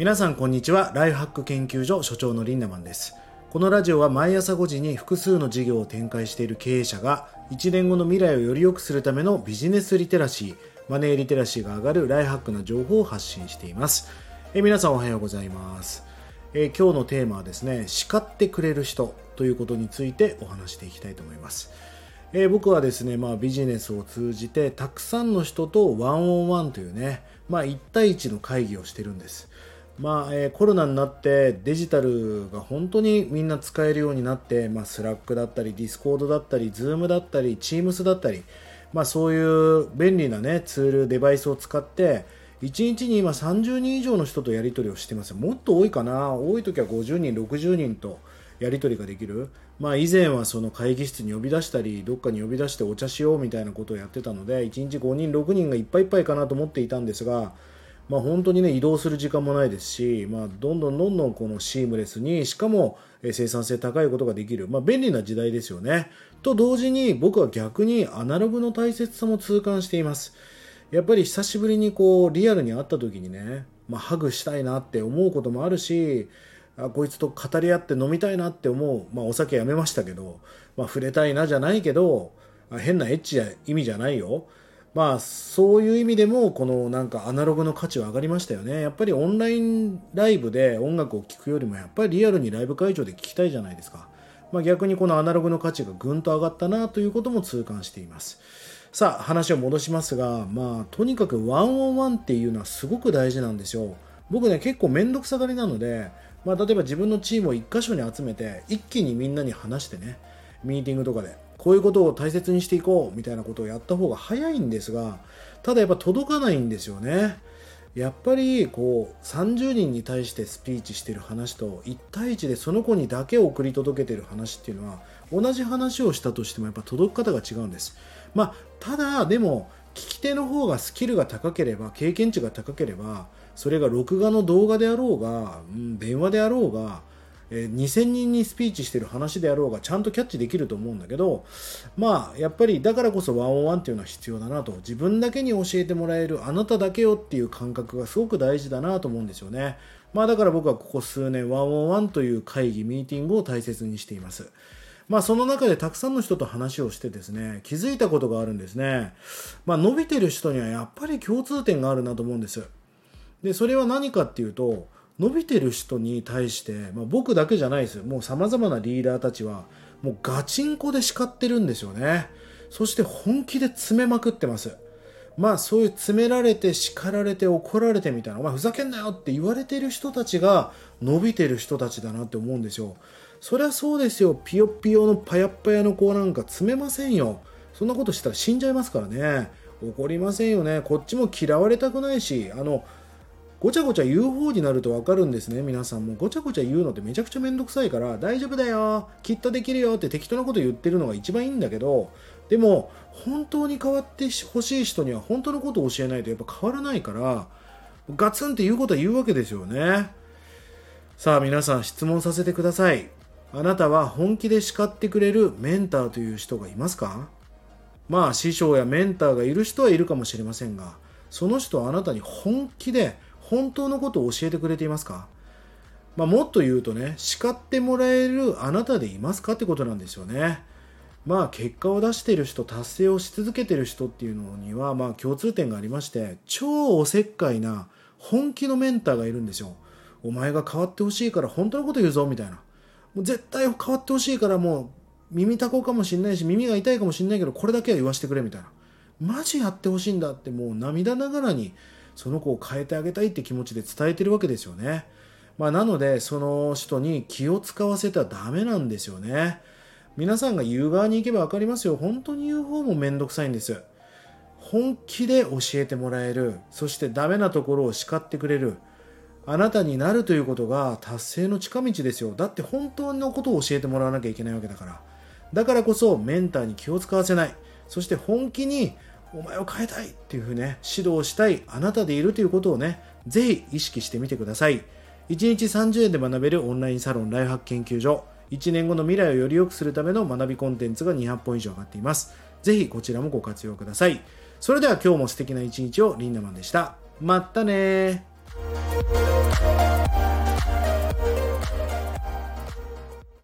皆さんこんにちは。ライフハック研究所所長のリンナマンです。このラジオは毎朝5時に複数の事業を展開している経営者が1年後の未来をより良くするためのビジネスリテラシーマネーリテラシーが上がるライフハックな情報を発信しています。え皆さんおはようございます。え今日のテーマはですね叱ってくれる人ということについてお話していきたいと思います。え、僕はですね、まあ、ビジネスを通じてたくさんの人とワンオンワンというね、まあ、1対1の会議をしてるんです。まあえー、コロナになってデジタルが本当にみんな使えるようになって、まあ、スラックだったりディスコードだったりズームだったりチームスだったり、まあ、そういう便利な、ね、ツールデバイスを使って1日に今30人以上の人とやり取りをしてます。もっと多いかな。多い時は50人60人とやり取りができる、まあ、以前はその会議室に呼び出したりどっかに呼び出してお茶しようみたいなことをやってたので1日5人6人がいっぱいいっぱいかなと思っていたんですが、まあ、本当にね移動する時間もないですし、まあ、どんどんどんどんこのシームレスにしかも生産性高いことができる、まあ、便利な時代ですよね。と同時に僕は逆にアナログの大切さも痛感しています。やっぱり久しぶりにこうリアルに会った時にね、まあ、ハグしたいなって思うこともあるしあこいつと語り合って飲みたいなって思う、まあ、お酒やめましたけど、まあ、触れたいなじゃないけど変なエッチな意味じゃないよ。まあそういう意味でもこのなんかアナログの価値は上がりましたよね。やっぱりオンラインライブで音楽を聴くよりもやっぱりリアルにライブ会場で聴きたいじゃないですか、まあ、逆にこのアナログの価値がぐんと上がったなということも痛感しています。さあ話を戻しますがまあとにかくワンオンワンっていうのはすごく大事なんですよ。僕ね結構面倒くさがりなのでまあ、例えば自分のチームを1箇所に集めて一気にみんなに話してねミーティングとかで。こういうことを大切にしていこうみたいなことをやった方が早いんですがただやっぱ届かないんですよね。やっぱりこう30人に対してスピーチしてる話と1対1でその子にだけ送り届けてる話っていうのは同じ話をしたとしてもやっぱ届く方が違うんです。まあただでも聞き手の方がスキルが高ければ経験値が高ければそれが録画の動画であろうが、うん、電話であろうが、え、2000人にスピーチしてる話であろうがちゃんとキャッチできると思うんだけどまあやっぱりだからこそワンオンワンっていうのは必要だなと。自分だけに教えてもらえるあなただけよっていう感覚がすごく大事だなと思うんですよね。まあだから僕はここ数年ワンオンワンという会議ミーティングを大切にしています。まあ、その中でたくさんの人と話をしてですね気づいたことがあるんですね、まあ、伸びてる人にはやっぱり共通点があるなと思うんです。でそれは何かっていうと伸びてる人に対して、まあ、僕だけじゃないですよ。もうさまざまなリーダーたちはもうガチンコで叱ってるんですよね。そして本気で詰めまくってます。まあそういう詰められて叱られて怒られてみたいなお前ふざけんなよって言われてる人たちが伸びてる人たちだなって思うんですよ。そりゃそうですよ。ピヨピヨのパヤッパヤの子なんか詰めませんよ。そんなことしたら死んじゃいますからね。怒りませんよね。こっちも嫌われたくないしあのごちゃごちゃ言う方になると分かるんですね。皆さんも。ごちゃごちゃ言うのってめちゃくちゃめんどくさいから大丈夫だよ。きっとできるよって適当なこと言ってるのが一番いいんだけどでも本当に変わってほしい人には本当のことを教えないとやっぱ変わらないからガツンって言うことは言うわけですよね。さあ皆さん質問させてください。あなたは本気で叱ってくれるメンターという人がいますか？まあ師匠やメンターがいる人はいるかもしれませんがその人はあなたに本気で本当のことを教えてくれていますか、まあ、もっと言うとね叱ってもらえるあなたでいますかってことなんですよね。まあ結果を出している人達成をし続けてる人っていうのにはまあ共通点がありまして超おせっかいな本気のメンターがいるんですよ。お前が変わってほしいから本当のこと言うぞみたいな。もう絶対変わってほしいからもう耳たこかもしんないし耳が痛いかもしんないけどこれだけは言わせてくれみたいな。マジやってほしいんだってもう涙ながらにその子を変えてあげたいって気持ちで伝えてるわけですよね。まあ、なのでその人に気を使わせてはダメなんですよね。皆さんが言う側に行けば分かりますよ。本当に言う方もめんどくさいんです。本気で教えてもらえる。そしてダメなところを叱ってくれる。あなたになるということが達成の近道ですよ。だって本当のことを教えてもらわなきゃいけないわけだから。だからこそメンターに気を使わせない。そして本気にお前を変えたいっていうふうね、指導したいあなたでいるということをね、ぜひ意識してみてください。1日30円で学べるオンラインサロンライフハック研究所。1年後の未来をより良くするための学びコンテンツが200本以上上がっています。ぜひこちらもご活用ください。それでは今日も素敵な一日をリンダマンでした。まったね